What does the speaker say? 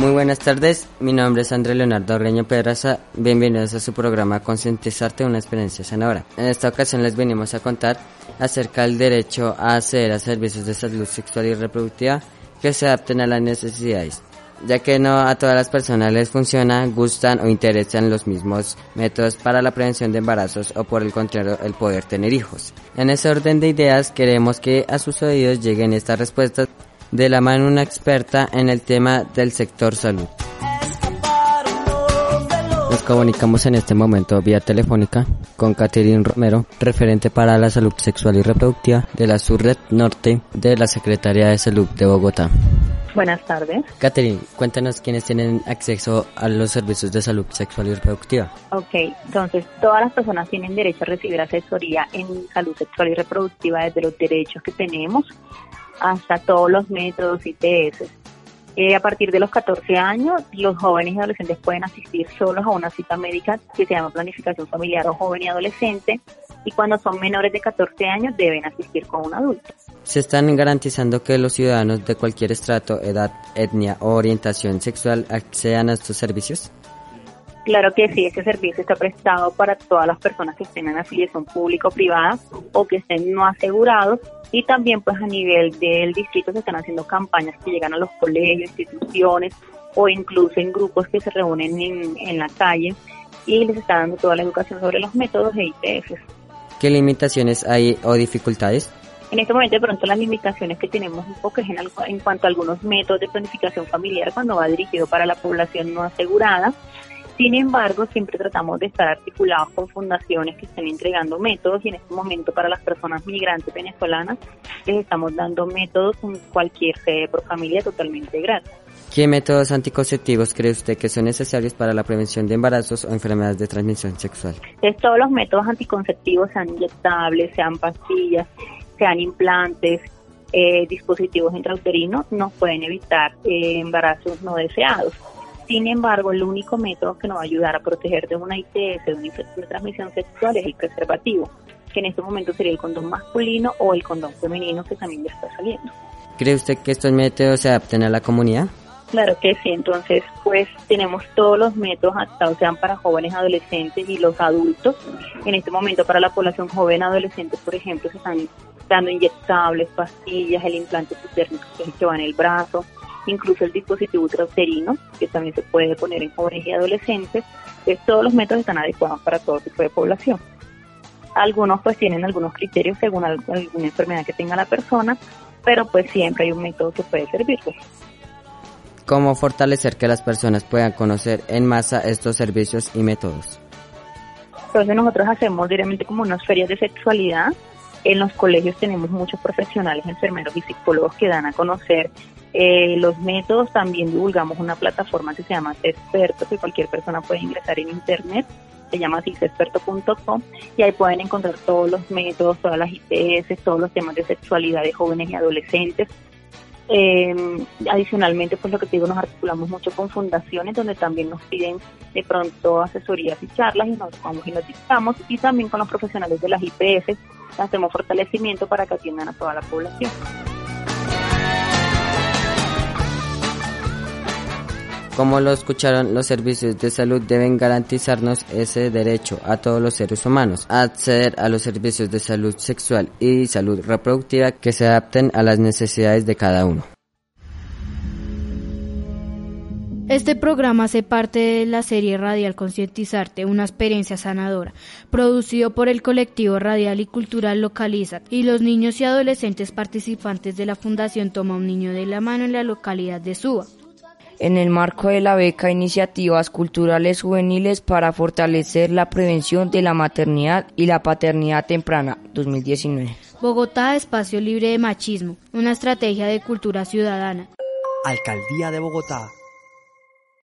Muy buenas tardes, mi nombre es André Leonardo Reño Pedraza, bienvenidos a su programa Concientizarte una experiencia sanadora. En esta ocasión les venimos a contar acerca del derecho a acceder a servicios de salud sexual y reproductiva que se adapten a las necesidades, ya que no a todas las personas les funciona, gustan o interesan los mismos métodos para la prevención de embarazos o por el contrario el poder tener hijos. En ese orden de ideas queremos que a sus oídos lleguen estas respuestas de la mano una experta en el tema del sector salud. Nos comunicamos en este momento vía telefónica con Catherine Romero, referente para la salud sexual y reproductiva de la Surred Norte de la Secretaría de Salud de Bogotá. Buenas tardes. Catherine, cuéntanos quiénes tienen acceso a los servicios de salud sexual y reproductiva. Ok, entonces todas las personas tienen derecho a recibir asesoría en salud sexual y reproductiva desde los derechos que tenemos hasta todos los métodos ITS. Eh, a partir de los 14 años, los jóvenes y adolescentes pueden asistir solos a una cita médica que se llama planificación familiar o joven y adolescente y cuando son menores de 14 años deben asistir con un adulto. ¿Se están garantizando que los ciudadanos de cualquier estrato, edad, etnia o orientación sexual accedan a estos servicios? Claro que sí, este servicio está prestado para todas las personas que estén en afiliación pública o privada o que estén no asegurados y también pues a nivel del distrito se están haciendo campañas que llegan a los colegios, instituciones o incluso en grupos que se reúnen en, en la calle y les está dando toda la educación sobre los métodos de ITF. ¿Qué limitaciones hay o dificultades? En este momento de pronto las limitaciones que tenemos un poco es en, en cuanto a algunos métodos de planificación familiar cuando va dirigido para la población no asegurada sin embargo, siempre tratamos de estar articulados con fundaciones que estén entregando métodos y en este momento para las personas migrantes venezolanas les estamos dando métodos en cualquier sede por familia totalmente gratis. ¿Qué métodos anticonceptivos cree usted que son necesarios para la prevención de embarazos o enfermedades de transmisión sexual? Todos los métodos anticonceptivos, sean inyectables, sean pastillas, sean implantes, eh, dispositivos intrauterinos, nos pueden evitar eh, embarazos no deseados. Sin embargo, el único método que nos va a ayudar a proteger de una ITS, de una infección de transmisión sexual, es el preservativo, que en este momento sería el condón masculino o el condón femenino que también ya está saliendo. ¿Cree usted que estos métodos se adapten a la comunidad? Claro que sí, entonces pues tenemos todos los métodos adaptados, sean para jóvenes, adolescentes y los adultos. En este momento para la población joven, adolescente, por ejemplo, se están dando inyectables, pastillas, el implante subdérmico que es el que va en el brazo, incluso el dispositivo uterino, que también se puede poner en jóvenes y adolescentes. Entonces, todos los métodos están adecuados para todo tipo de población. Algunos pues tienen algunos criterios según alguna enfermedad que tenga la persona, pero pues siempre hay un método que puede servirles. ¿Cómo fortalecer que las personas puedan conocer en masa estos servicios y métodos? Entonces nosotros hacemos directamente como unas ferias de sexualidad. En los colegios tenemos muchos profesionales, enfermeros y psicólogos que dan a conocer eh, los métodos también divulgamos una plataforma que se llama Experto, que cualquier persona puede ingresar en internet, se llama cisexperto.com y ahí pueden encontrar todos los métodos, todas las ITS, todos los temas de sexualidad de jóvenes y adolescentes. Eh, adicionalmente, pues lo que te digo, nos articulamos mucho con fundaciones donde también nos piden de pronto asesorías y charlas y nos vamos y nos dictamos y también con los profesionales de las IPS hacemos fortalecimiento para que atiendan a toda la población. Como lo escucharon, los servicios de salud deben garantizarnos ese derecho a todos los seres humanos a acceder a los servicios de salud sexual y salud reproductiva que se adapten a las necesidades de cada uno. Este programa hace parte de la serie radial Concientizarte, una experiencia sanadora, producido por el colectivo radial y cultural Localiza y los niños y adolescentes participantes de la Fundación Toma un Niño de la Mano en la localidad de Suba en el marco de la beca Iniciativas Culturales Juveniles para fortalecer la prevención de la maternidad y la paternidad temprana 2019. Bogotá, espacio libre de machismo, una estrategia de cultura ciudadana. Alcaldía de Bogotá.